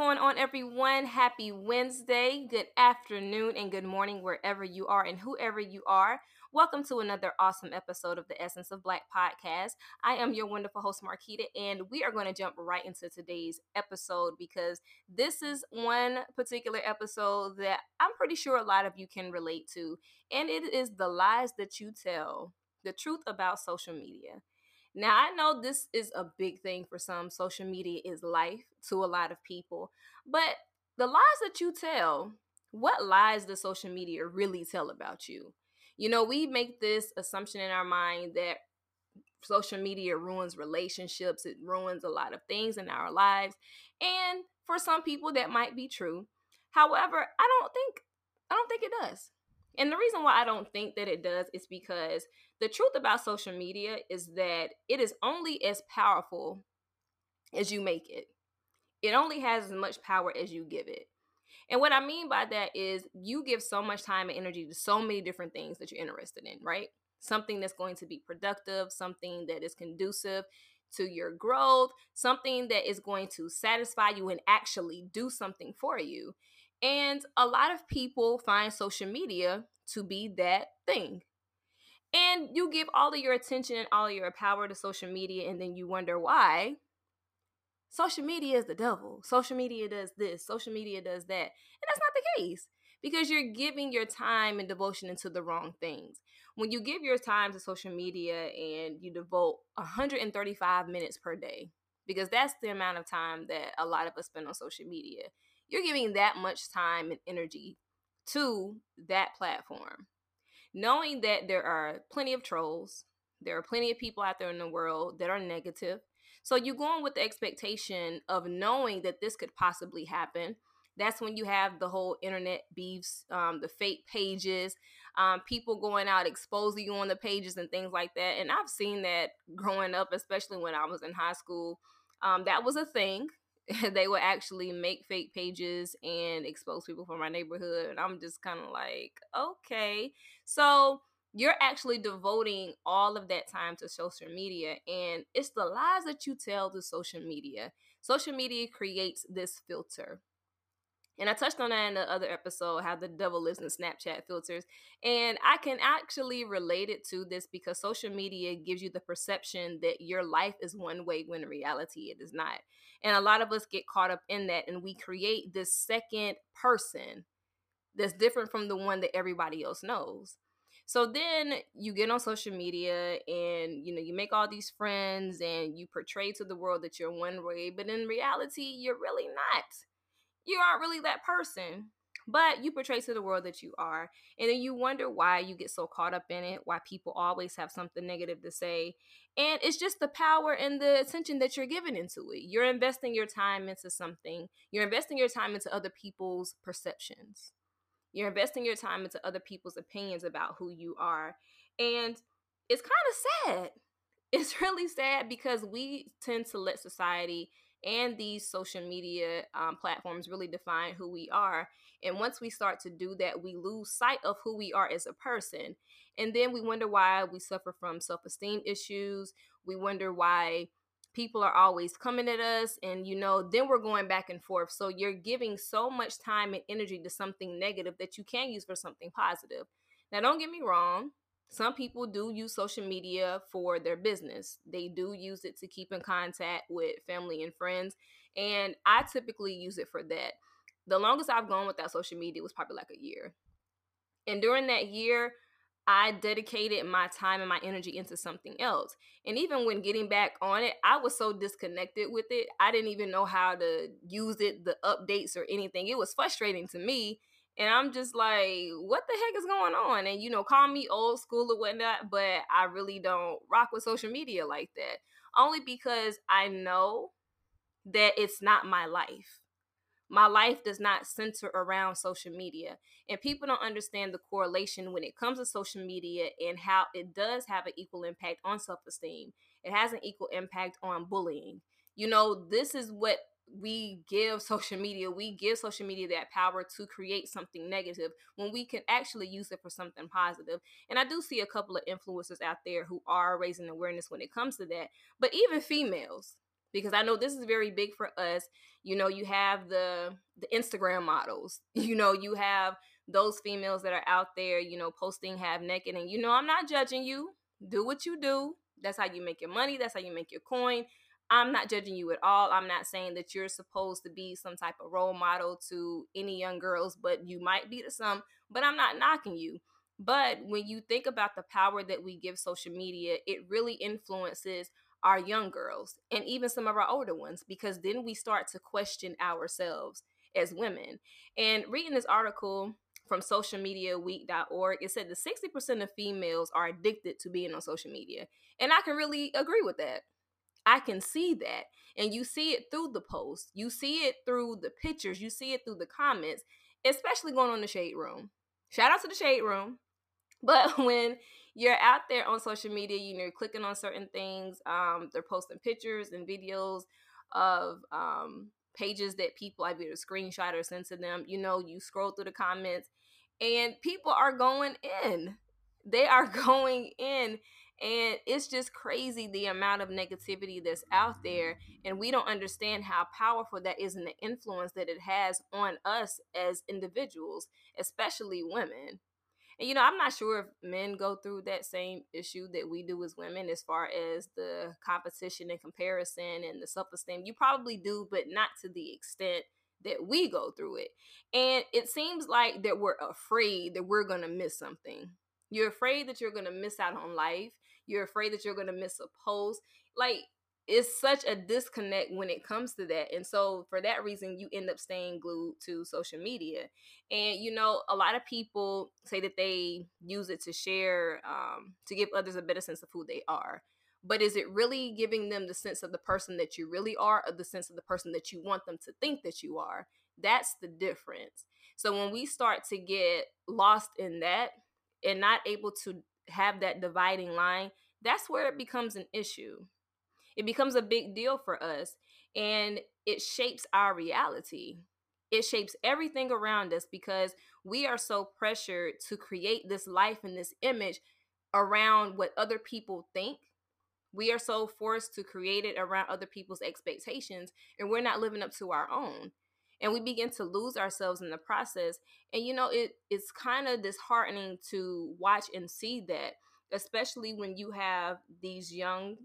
going on, everyone? Happy Wednesday, good afternoon, and good morning, wherever you are and whoever you are. Welcome to another awesome episode of the Essence of Black podcast. I am your wonderful host, Marquita, and we are going to jump right into today's episode because this is one particular episode that I'm pretty sure a lot of you can relate to, and it is the lies that you tell, the truth about social media. Now, I know this is a big thing for some. Social media is life to a lot of people. But the lies that you tell, what lies does social media really tell about you? You know, we make this assumption in our mind that social media ruins relationships, it ruins a lot of things in our lives. And for some people that might be true. However, I don't think I don't think it does. And the reason why I don't think that it does is because the truth about social media is that it is only as powerful as you make it. It only has as much power as you give it. And what I mean by that is you give so much time and energy to so many different things that you're interested in, right? Something that's going to be productive, something that is conducive to your growth, something that is going to satisfy you and actually do something for you. And a lot of people find social media to be that thing. And you give all of your attention and all of your power to social media, and then you wonder why. Social media is the devil. Social media does this. Social media does that. And that's not the case because you're giving your time and devotion into the wrong things. When you give your time to social media and you devote 135 minutes per day, because that's the amount of time that a lot of us spend on social media, you're giving that much time and energy to that platform knowing that there are plenty of trolls, there are plenty of people out there in the world that are negative. So you go on with the expectation of knowing that this could possibly happen. That's when you have the whole internet beefs, um, the fake pages, um, people going out exposing you on the pages and things like that. And I've seen that growing up, especially when I was in high school. Um, that was a thing. they would actually make fake pages and expose people from my neighborhood. And I'm just kind of like, okay. So you're actually devoting all of that time to social media. And it's the lies that you tell to social media. Social media creates this filter. And I touched on that in the other episode, how the devil lives in Snapchat filters. And I can actually relate it to this because social media gives you the perception that your life is one way when in reality it is not. And a lot of us get caught up in that and we create this second person that's different from the one that everybody else knows. So then you get on social media and you know you make all these friends and you portray to the world that you're one way, but in reality you're really not. You aren't really that person but you portray to the world that you are and then you wonder why you get so caught up in it why people always have something negative to say and it's just the power and the attention that you're giving into it. You're investing your time into something. You're investing your time into other people's perceptions. You're investing your time into other people's opinions about who you are and it's kind of sad. It's really sad because we tend to let society and these social media um, platforms really define who we are. And once we start to do that, we lose sight of who we are as a person. And then we wonder why we suffer from self esteem issues. We wonder why people are always coming at us. And, you know, then we're going back and forth. So you're giving so much time and energy to something negative that you can use for something positive. Now, don't get me wrong some people do use social media for their business. They do use it to keep in contact with family and friends. And I typically use it for that. The longest I've gone without social media was probably like a year. And during that year, I dedicated my time and my energy into something else. And even when getting back on it, I was so disconnected with it. I didn't even know how to use it, the updates or anything. It was frustrating to me and I'm just like, what the heck is going on? And you know, call me old school or whatnot, but I really don't rock with social media like that. Only because I know that it's not my life. My life does not center around social media. And people don't understand the correlation when it comes to social media and how it does have an equal impact on self esteem. It has an equal impact on bullying. You know, this is what we give social media we give social media that power to create something negative when we can actually use it for something positive and i do see a couple of influencers out there who are raising awareness when it comes to that but even females because I know this is very big for us. You know, you have the the Instagram models. You know, you have those females that are out there, you know, posting half naked and you know, I'm not judging you. Do what you do. That's how you make your money, that's how you make your coin. I'm not judging you at all. I'm not saying that you're supposed to be some type of role model to any young girls, but you might be to some, but I'm not knocking you. But when you think about the power that we give social media, it really influences our young girls and even some of our older ones because then we start to question ourselves as women. And reading this article from socialmediaweek.org, it said that 60% of females are addicted to being on social media. And I can really agree with that. I can see that. And you see it through the posts, you see it through the pictures, you see it through the comments, especially going on the shade room. Shout out to the shade room. But when you're out there on social media, you know, you're clicking on certain things, um, they're posting pictures and videos of um, pages that people I've either screenshot or sent to them. You know, you scroll through the comments and people are going in. They are going in. And it's just crazy the amount of negativity that's out there. And we don't understand how powerful that is and the influence that it has on us as individuals, especially women. And you know, I'm not sure if men go through that same issue that we do as women as far as the competition and comparison and the self-esteem. You probably do, but not to the extent that we go through it. And it seems like that we're afraid that we're going to miss something. You're afraid that you're going to miss out on life. You're afraid that you're going to miss a post. Like it's such a disconnect when it comes to that. And so for that reason, you end up staying glued to social media. And you know, a lot of people say that they use it to share, um, to give others a better sense of who they are. But is it really giving them the sense of the person that you really are or the sense of the person that you want them to think that you are? That's the difference. So when we start to get lost in that and not able to have that dividing line, that's where it becomes an issue it becomes a big deal for us and it shapes our reality. It shapes everything around us because we are so pressured to create this life and this image around what other people think. We are so forced to create it around other people's expectations, and we're not living up to our own. And we begin to lose ourselves in the process. And you know, it it's kind of disheartening to watch and see that, especially when you have these young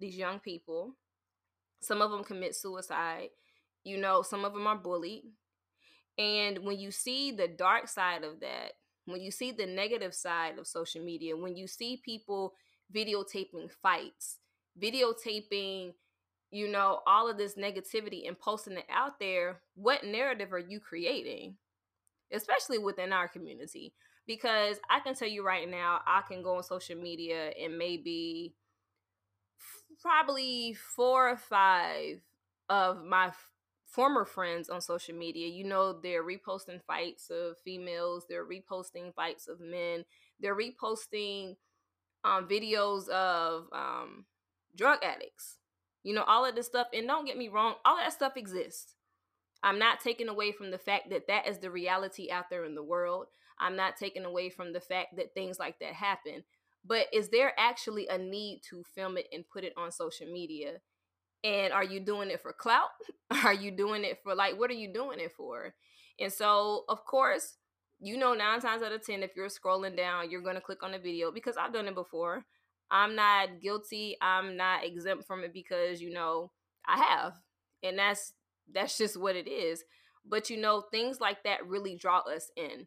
these young people. Some of them commit suicide. You know, some of them are bullied. And when you see the dark side of that, when you see the negative side of social media, when you see people videotaping fights, videotaping, you know, all of this negativity and posting it out there, what narrative are you creating? Especially within our community. Because I can tell you right now, I can go on social media and maybe probably four or five of my f- former friends on social media. You know, they're reposting fights of females, they're reposting fights of men, they're reposting um, videos of um, drug addicts. You know, all of this stuff. And don't get me wrong, all that stuff exists. I'm not taking away from the fact that that is the reality out there in the world. I'm not taking away from the fact that things like that happen but is there actually a need to film it and put it on social media and are you doing it for clout are you doing it for like what are you doing it for and so of course you know nine times out of ten if you're scrolling down you're going to click on a video because i've done it before i'm not guilty i'm not exempt from it because you know i have and that's that's just what it is but you know things like that really draw us in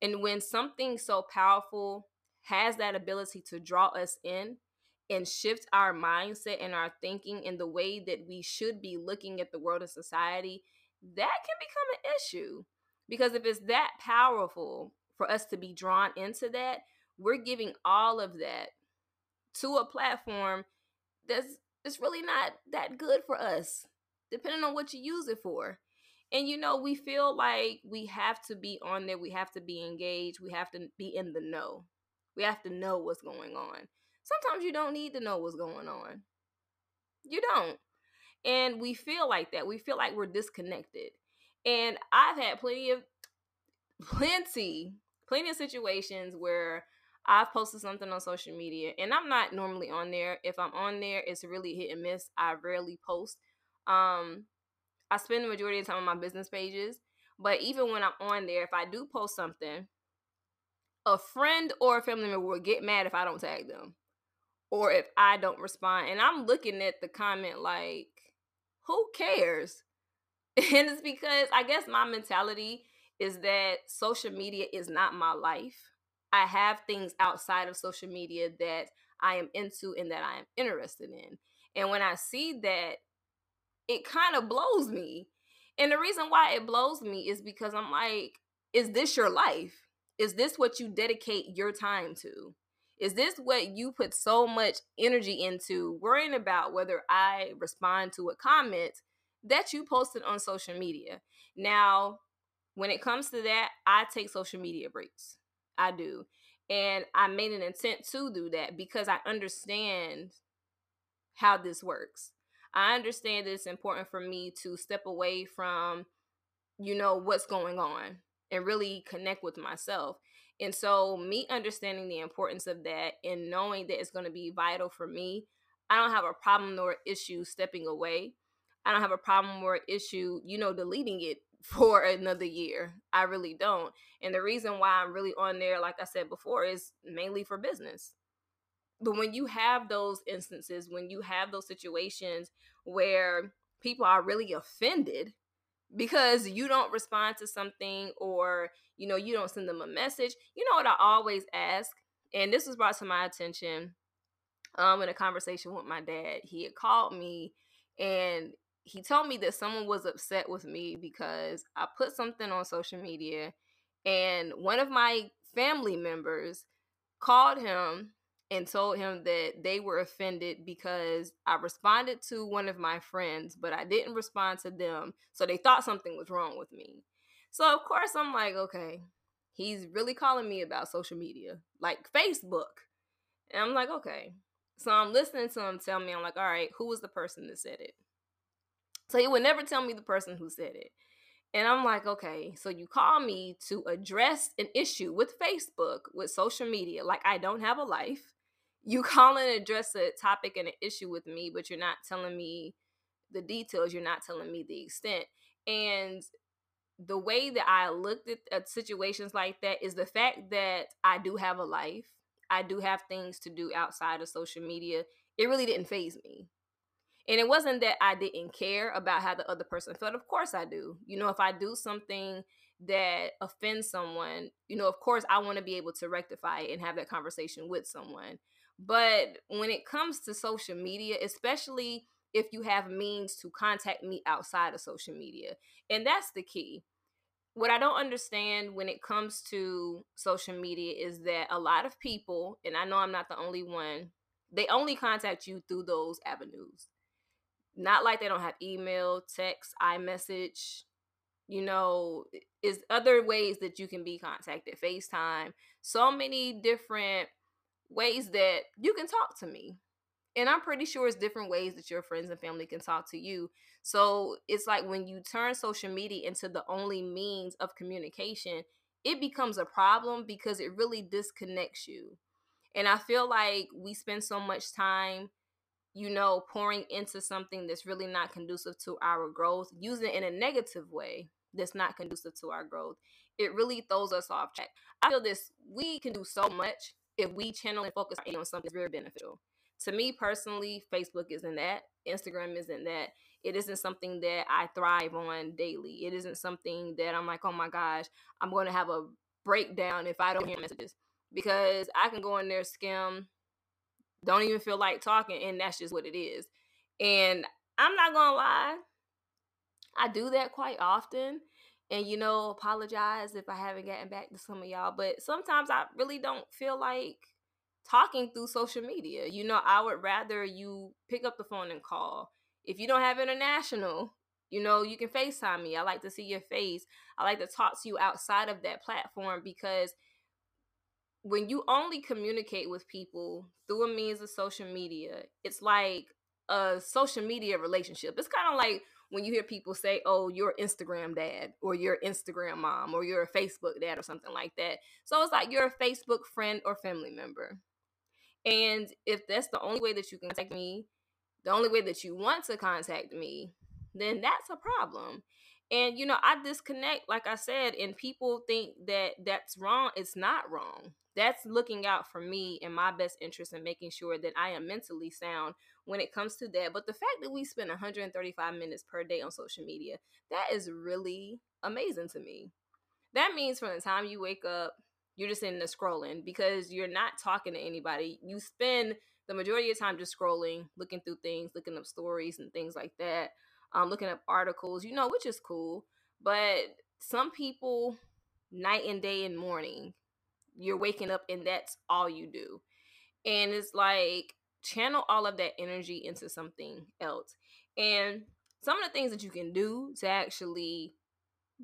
and when something so powerful has that ability to draw us in and shift our mindset and our thinking in the way that we should be looking at the world and society, that can become an issue. Because if it's that powerful for us to be drawn into that, we're giving all of that to a platform that's it's really not that good for us, depending on what you use it for. And you know, we feel like we have to be on there, we have to be engaged, we have to be in the know. We have to know what's going on. Sometimes you don't need to know what's going on. You don't. And we feel like that. We feel like we're disconnected. And I've had plenty of plenty plenty of situations where I've posted something on social media and I'm not normally on there. If I'm on there, it's really hit and miss. I rarely post. Um, I spend the majority of time on my business pages. But even when I'm on there, if I do post something, a friend or a family member will get mad if I don't tag them or if I don't respond. And I'm looking at the comment like, who cares? And it's because I guess my mentality is that social media is not my life. I have things outside of social media that I am into and that I am interested in. And when I see that, it kind of blows me. And the reason why it blows me is because I'm like, is this your life? Is this what you dedicate your time to? Is this what you put so much energy into worrying about whether I respond to a comment that you posted on social media? Now, when it comes to that, I take social media breaks. I do. And I made an intent to do that because I understand how this works. I understand that it's important for me to step away from, you know, what's going on and really connect with myself. And so, me understanding the importance of that and knowing that it's going to be vital for me, I don't have a problem nor issue stepping away. I don't have a problem or issue, you know, deleting it for another year. I really don't. And the reason why I'm really on there, like I said before, is mainly for business. But when you have those instances, when you have those situations where people are really offended because you don't respond to something or you know you don't send them a message you know what i always ask and this was brought to my attention um in a conversation with my dad he had called me and he told me that someone was upset with me because i put something on social media and one of my family members called him and told him that they were offended because I responded to one of my friends, but I didn't respond to them. So they thought something was wrong with me. So, of course, I'm like, okay, he's really calling me about social media, like Facebook. And I'm like, okay. So I'm listening to him tell me, I'm like, all right, who was the person that said it? So he would never tell me the person who said it. And I'm like, okay, so you call me to address an issue with Facebook, with social media, like I don't have a life you call and address a topic and an issue with me, but you're not telling me the details. You're not telling me the extent. And the way that I looked at, at situations like that is the fact that I do have a life. I do have things to do outside of social media. It really didn't faze me. And it wasn't that I didn't care about how the other person felt. Of course I do. You know, if I do something that offends someone, you know, of course I want to be able to rectify it and have that conversation with someone. But when it comes to social media, especially if you have means to contact me outside of social media, and that's the key. What I don't understand when it comes to social media is that a lot of people, and I know I'm not the only one, they only contact you through those avenues. Not like they don't have email, text, iMessage, you know, is other ways that you can be contacted, FaceTime, so many different ways that you can talk to me. And I'm pretty sure it's different ways that your friends and family can talk to you. So it's like when you turn social media into the only means of communication, it becomes a problem because it really disconnects you. And I feel like we spend so much time, you know, pouring into something that's really not conducive to our growth, using it in a negative way that's not conducive to our growth. It really throws us off track. I feel this, we can do so much if we channel and focus on something that's very beneficial. To me personally, Facebook isn't that. Instagram isn't that. It isn't something that I thrive on daily. It isn't something that I'm like, oh my gosh, I'm going to have a breakdown if I don't hear messages because I can go in there, skim, don't even feel like talking, and that's just what it is. And I'm not gonna lie, I do that quite often and you know apologize if i haven't gotten back to some of y'all but sometimes i really don't feel like talking through social media. You know i would rather you pick up the phone and call. If you don't have international you know you can facetime me. I like to see your face. I like to talk to you outside of that platform because when you only communicate with people through a means of social media it's like a social media relationship it's kind of like when you hear people say, "Oh, you're Instagram dad," or "You're Instagram mom," or "You're a Facebook dad," or something like that. So it's like you're a Facebook friend or family member. And if that's the only way that you can contact me, the only way that you want to contact me, then that's a problem. And you know, I disconnect, like I said, and people think that that's wrong. It's not wrong. That's looking out for me and my best interest and making sure that I am mentally sound when it comes to that. But the fact that we spend 135 minutes per day on social media, that is really amazing to me. That means from the time you wake up, you're just in the scrolling because you're not talking to anybody. You spend the majority of time just scrolling, looking through things, looking up stories and things like that um, looking up articles, you know, which is cool. But some people, night and day and morning, you're waking up and that's all you do. And it's like channel all of that energy into something else. And some of the things that you can do to actually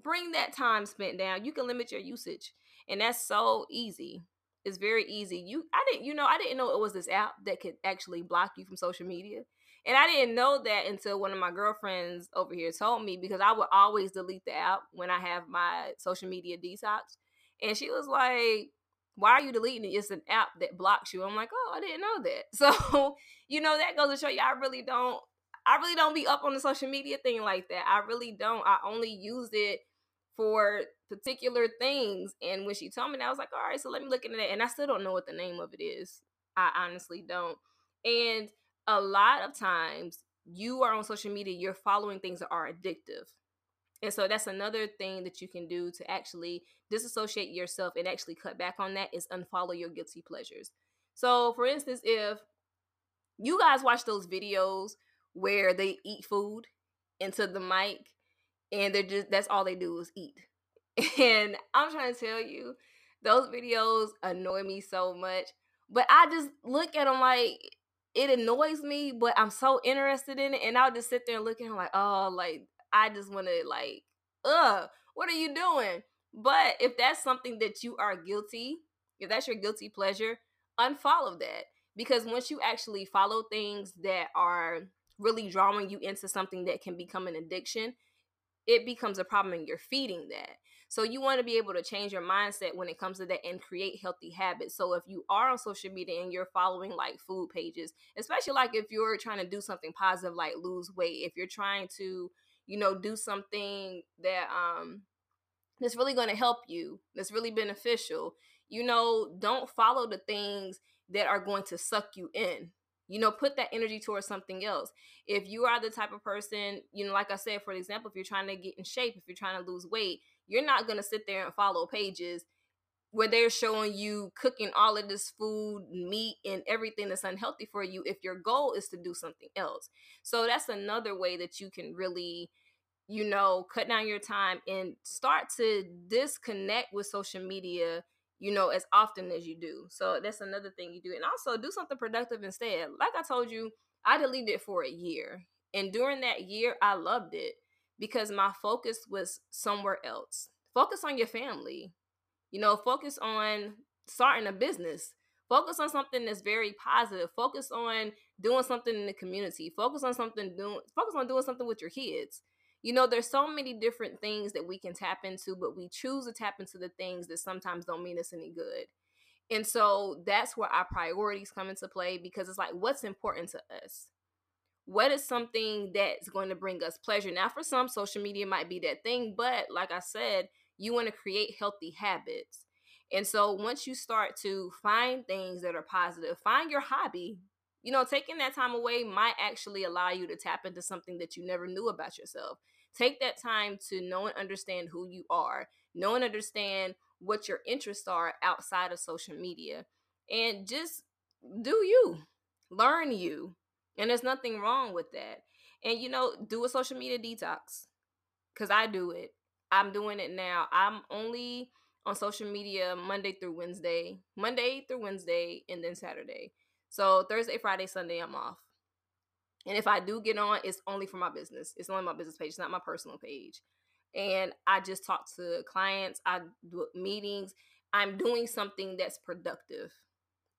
bring that time spent down, you can limit your usage. And that's so easy. It's very easy. You I didn't you know, I didn't know it was this app that could actually block you from social media. And I didn't know that until one of my girlfriends over here told me because I would always delete the app when I have my social media detox. And she was like, Why are you deleting it? It's an app that blocks you. I'm like, Oh, I didn't know that. So, you know, that goes to show you I really don't I really don't be up on the social media thing like that. I really don't. I only use it for particular things. And when she told me that, I was like, all right, so let me look into that. And I still don't know what the name of it is. I honestly don't. And a lot of times you are on social media, you're following things that are addictive. And so that's another thing that you can do to actually disassociate yourself and actually cut back on that is unfollow your guilty pleasures. So, for instance, if you guys watch those videos where they eat food into the mic and they're just that's all they do is eat. And I'm trying to tell you, those videos annoy me so much. But I just look at them like it annoys me, but I'm so interested in it, and I'll just sit there and look at him like, oh, like I just want to like, ugh, what are you doing? But if that's something that you are guilty, if that's your guilty pleasure, unfollow that because once you actually follow things that are really drawing you into something that can become an addiction, it becomes a problem and you're feeding that. So you want to be able to change your mindset when it comes to that and create healthy habits. So if you are on social media and you're following like food pages, especially like if you're trying to do something positive like lose weight, if you're trying to, you know, do something that um that's really going to help you, that's really beneficial, you know, don't follow the things that are going to suck you in you know put that energy towards something else. If you are the type of person you know like i said for example if you're trying to get in shape if you're trying to lose weight you're not going to sit there and follow pages where they're showing you cooking all of this food, meat, and everything that's unhealthy for you if your goal is to do something else. So that's another way that you can really, you know, cut down your time and start to disconnect with social media, you know, as often as you do. So that's another thing you do. And also do something productive instead. Like I told you, I deleted it for a year. And during that year, I loved it because my focus was somewhere else. Focus on your family. You know, focus on starting a business. Focus on something that's very positive. Focus on doing something in the community. Focus on something doing focus on doing something with your kids. You know, there's so many different things that we can tap into, but we choose to tap into the things that sometimes don't mean us any good. And so that's where our priorities come into play because it's like what's important to us what is something that's going to bring us pleasure now for some social media might be that thing but like i said you want to create healthy habits and so once you start to find things that are positive find your hobby you know taking that time away might actually allow you to tap into something that you never knew about yourself take that time to know and understand who you are know and understand what your interests are outside of social media and just do you learn you and there's nothing wrong with that. And you know, do a social media detox. Cause I do it. I'm doing it now. I'm only on social media Monday through Wednesday, Monday through Wednesday, and then Saturday. So Thursday, Friday, Sunday, I'm off. And if I do get on, it's only for my business. It's only my business page, it's not my personal page. And I just talk to clients, I do meetings. I'm doing something that's productive.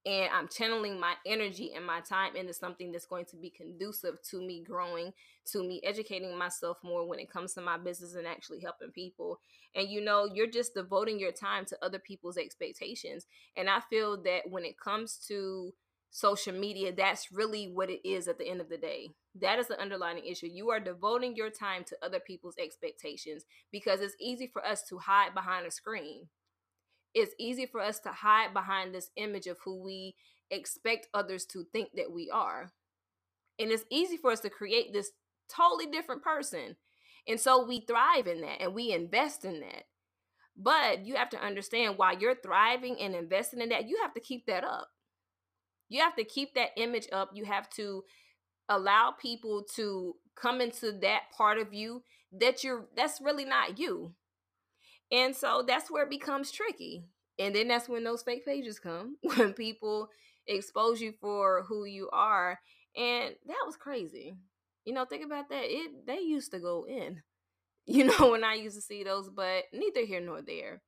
And I'm channeling my energy and my time into something that's going to be conducive to me growing, to me educating myself more when it comes to my business and actually helping people. And you know, you're just devoting your time to other people's expectations. And I feel that when it comes to social media, that's really what it is at the end of the day. That is the underlying issue. You are devoting your time to other people's expectations because it's easy for us to hide behind a screen it's easy for us to hide behind this image of who we expect others to think that we are. And it's easy for us to create this totally different person. And so we thrive in that and we invest in that. But you have to understand while you're thriving and investing in that, you have to keep that up. You have to keep that image up. You have to allow people to come into that part of you that you're that's really not you. And so that's where it becomes tricky. And then that's when those fake pages come, when people expose you for who you are. And that was crazy. You know, think about that. It they used to go in. You know, when I used to see those, but neither here nor there.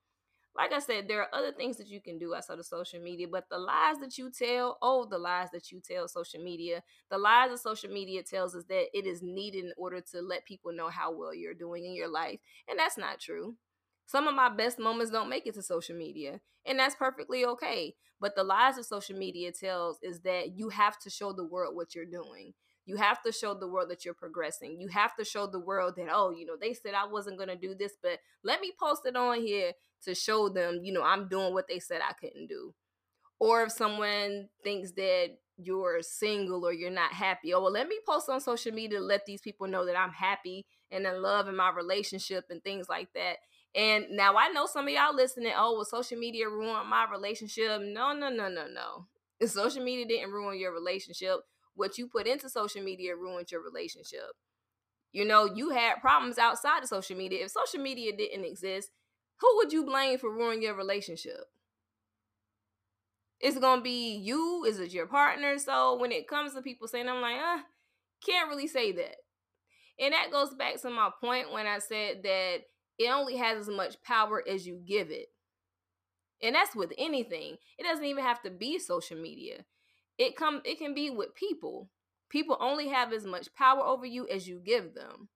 Like I said, there are other things that you can do outside of social media, but the lies that you tell, oh, the lies that you tell social media, the lies that social media tells us that it is needed in order to let people know how well you're doing in your life. And that's not true. Some of my best moments don't make it to social media, and that's perfectly okay. But the lies of social media tells is that you have to show the world what you're doing. You have to show the world that you're progressing. You have to show the world that, oh, you know, they said I wasn't going to do this, but let me post it on here to show them, you know, I'm doing what they said I couldn't do. Or if someone thinks that you're single or you're not happy, oh, well, let me post on social media to let these people know that I'm happy and in love in my relationship and things like that. And now I know some of y'all listening, oh, well, social media ruined my relationship. No, no, no, no, no. Social media didn't ruin your relationship, what you put into social media ruined your relationship. You know, you had problems outside of social media. If social media didn't exist, who would you blame for ruining your relationship? It's gonna be you. Is it your partner? So when it comes to people saying, I'm like, uh, can't really say that. And that goes back to my point when I said that it only has as much power as you give it. And that's with anything. It doesn't even have to be social media. It come it can be with people. People only have as much power over you as you give them.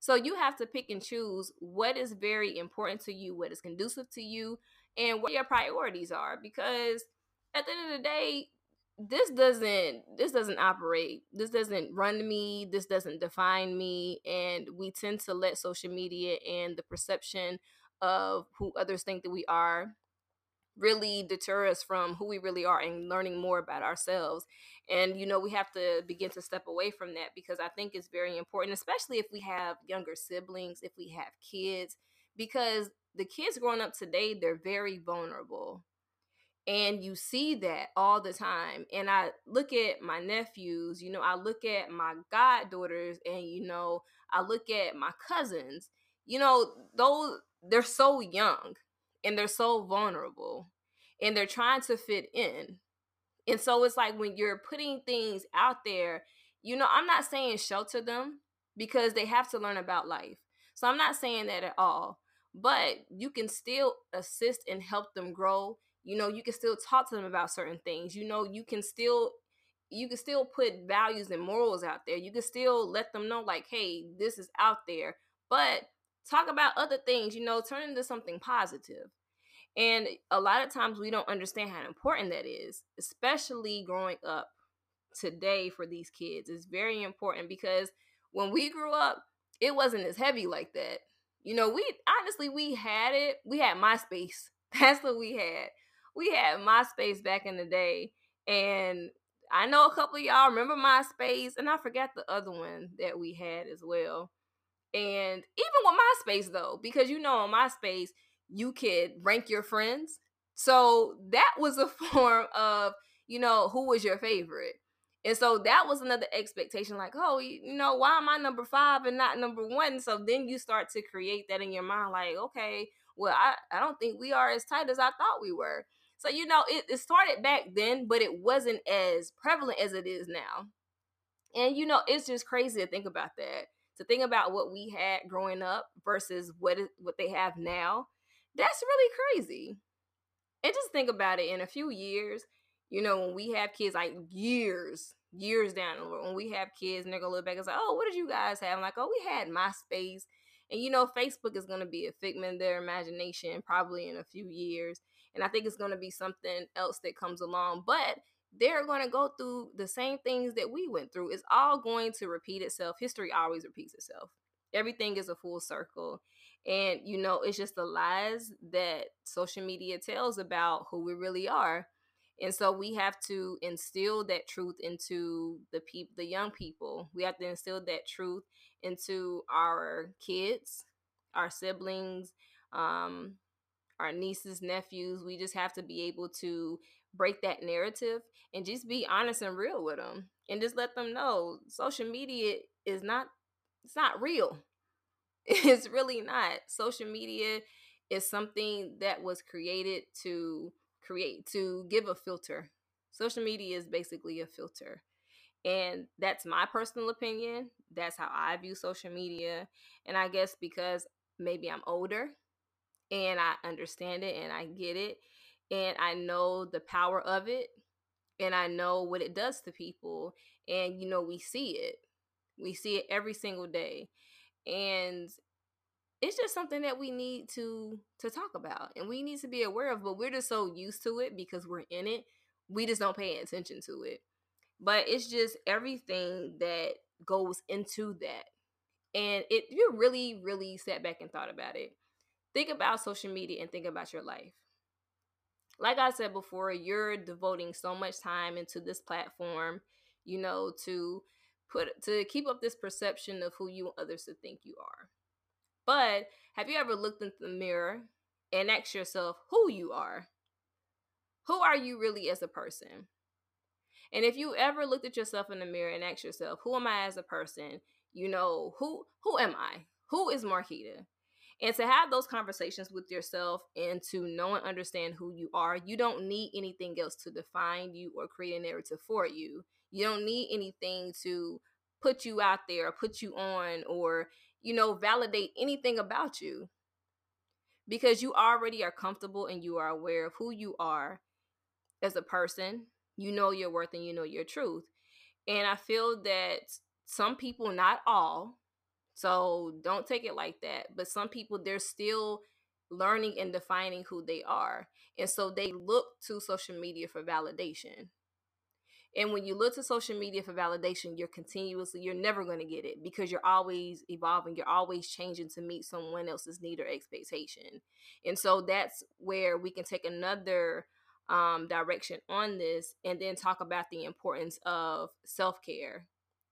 So you have to pick and choose what is very important to you, what is conducive to you, and what your priorities are because at the end of the day, this doesn't this doesn't operate. This doesn't run me. This doesn't define me. And we tend to let social media and the perception of who others think that we are really deter us from who we really are and learning more about ourselves. And you know we have to begin to step away from that because i think it's very important especially if we have younger siblings if we have kids because the kids growing up today they're very vulnerable and you see that all the time and i look at my nephews you know i look at my goddaughters and you know i look at my cousins you know those they're so young and they're so vulnerable and they're trying to fit in and so it's like when you're putting things out there you know i'm not saying shelter them because they have to learn about life so i'm not saying that at all but you can still assist and help them grow you know you can still talk to them about certain things you know you can still you can still put values and morals out there you can still let them know like hey this is out there but talk about other things you know turn into something positive. and a lot of times we don't understand how important that is especially growing up today for these kids it's very important because when we grew up it wasn't as heavy like that you know we honestly we had it we had myspace that's what we had we had MySpace back in the day, and I know a couple of y'all remember MySpace, and I forgot the other one that we had as well. And even with MySpace though, because you know on MySpace you could rank your friends, so that was a form of you know who was your favorite. And so that was another expectation, like, oh, you know, why am I number five and not number one? So then you start to create that in your mind, like, okay, well, I, I don't think we are as tight as I thought we were. So, you know, it, it started back then, but it wasn't as prevalent as it is now. And, you know, it's just crazy to think about that. To think about what we had growing up versus what is, what they have now. That's really crazy. And just think about it in a few years, You know, when we have kids, like years, years down the road, when we have kids and they're gonna look back and say, "Oh, what did you guys have?" I'm like, "Oh, we had MySpace." And you know, Facebook is going to be a figment of their imagination probably in a few years. And I think it's going to be something else that comes along. But they're going to go through the same things that we went through. It's all going to repeat itself. History always repeats itself. Everything is a full circle. And, you know, it's just the lies that social media tells about who we really are. And so we have to instill that truth into the people, the young people. We have to instill that truth into our kids, our siblings, um, our nieces, nephews. We just have to be able to break that narrative and just be honest and real with them and just let them know social media is not it's not real. It's really not. Social media is something that was created to create to give a filter. Social media is basically a filter and that's my personal opinion. That's how i view social media and i guess because maybe i'm older and i understand it and i get it and I know the power of it and I know what it does to people and you know we see it. We see it every single day. And it's just something that we need to to talk about and we need to be aware of, but we're just so used to it because we're in it. We just don't pay attention to it. But it's just everything that goes into that. And it you really, really sat back and thought about it. Think about social media and think about your life like I said before, you're devoting so much time into this platform, you know, to put to keep up this perception of who you want others to think you are. But have you ever looked into the mirror and asked yourself who you are? Who are you really as a person? And if you ever looked at yourself in the mirror and asked yourself, who am I as a person? You know, who who am I? Who is Marquita? And to have those conversations with yourself and to know and understand who you are you don't need anything else to define you or create a narrative for you. You don't need anything to put you out there put you on or you know validate anything about you. Because you already are comfortable and you are aware of who you are as a person. You know your worth and you know your truth. And i feel that some people not all so don't take it like that. But some people, they're still learning and defining who they are. And so they look to social media for validation. And when you look to social media for validation, you're continuously, you're never going to get it because you're always evolving. You're always changing to meet someone else's need or expectation. And so that's where we can take another um, direction on this and then talk about the importance of self care.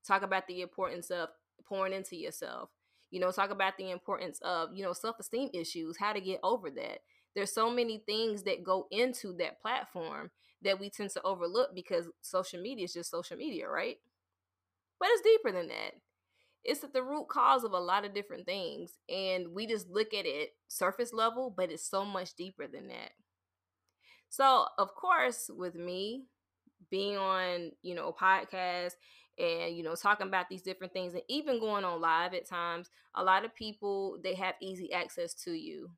Talk about the importance of pouring into yourself. You know, talk about the importance of, you know, self esteem issues, how to get over that. There's so many things that go into that platform that we tend to overlook because social media is just social media, right? But it's deeper than that. It's at the root cause of a lot of different things. And we just look at it surface level, but it's so much deeper than that. So, of course, with me being on, you know, a podcast and you know talking about these different things and even going on live at times a lot of people they have easy access to you.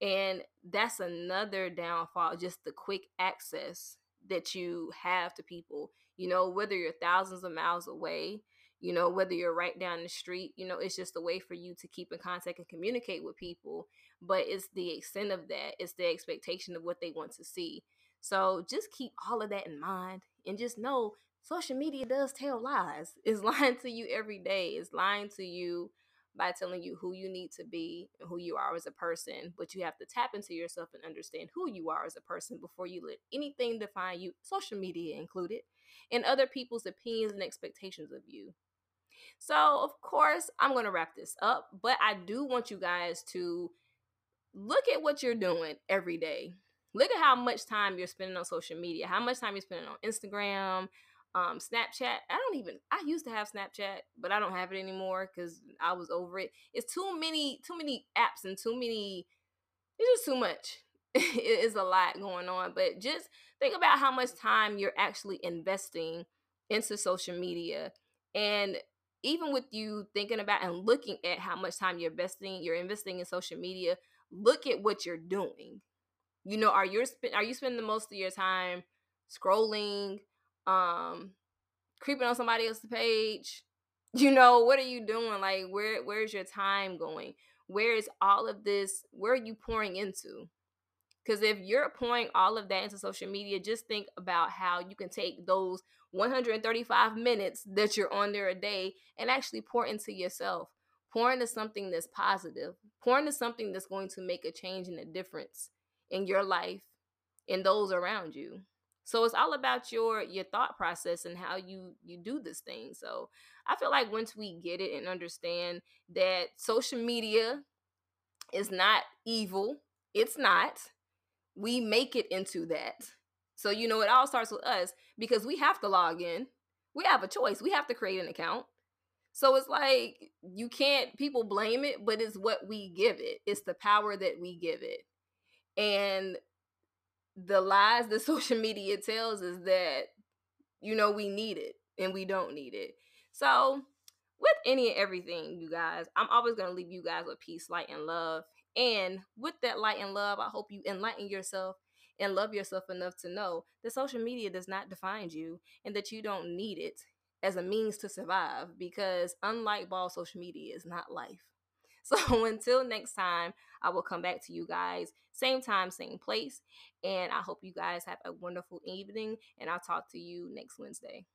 And that's another downfall just the quick access that you have to people you know whether you're thousands of miles away you know whether you're right down the street you know it's just a way for you to keep in contact and communicate with people but it's the extent of that it's the expectation of what they want to see. So just keep all of that in mind and just know social media does tell lies. It's lying to you every day. It's lying to you by telling you who you need to be and who you are as a person. But you have to tap into yourself and understand who you are as a person before you let anything define you, social media included, and other people's opinions and expectations of you. So, of course, I'm going to wrap this up, but I do want you guys to look at what you're doing every day. Look at how much time you're spending on social media, how much time you're spending on Instagram, um, Snapchat. I don't even. I used to have Snapchat, but I don't have it anymore because I was over it. It's too many, too many apps and too many. It's just too much. it is a lot going on. But just think about how much time you're actually investing into social media, and even with you thinking about and looking at how much time you're investing, you're investing in social media. Look at what you're doing. You know, are you are you spending the most of your time scrolling, um, creeping on somebody else's page. You know, what are you doing? Like, where where's your time going? Where is all of this? Where are you pouring into? Because if you're pouring all of that into social media, just think about how you can take those 135 minutes that you're on there a day and actually pour into yourself. Pour into something that's positive. Pour into something that's going to make a change and a difference in your life and those around you. So it's all about your your thought process and how you you do this thing. So I feel like once we get it and understand that social media is not evil, it's not. We make it into that. So you know it all starts with us because we have to log in. We have a choice. We have to create an account. So it's like you can't people blame it, but it's what we give it. It's the power that we give it. And the lies that social media tells is that you know we need it and we don't need it. So with any and everything, you guys, I'm always gonna leave you guys with peace, light, and love. And with that light and love, I hope you enlighten yourself and love yourself enough to know that social media does not define you and that you don't need it as a means to survive because unlike ball social media is not life. So until next time, I will come back to you guys, same time, same place. And I hope you guys have a wonderful evening. And I'll talk to you next Wednesday.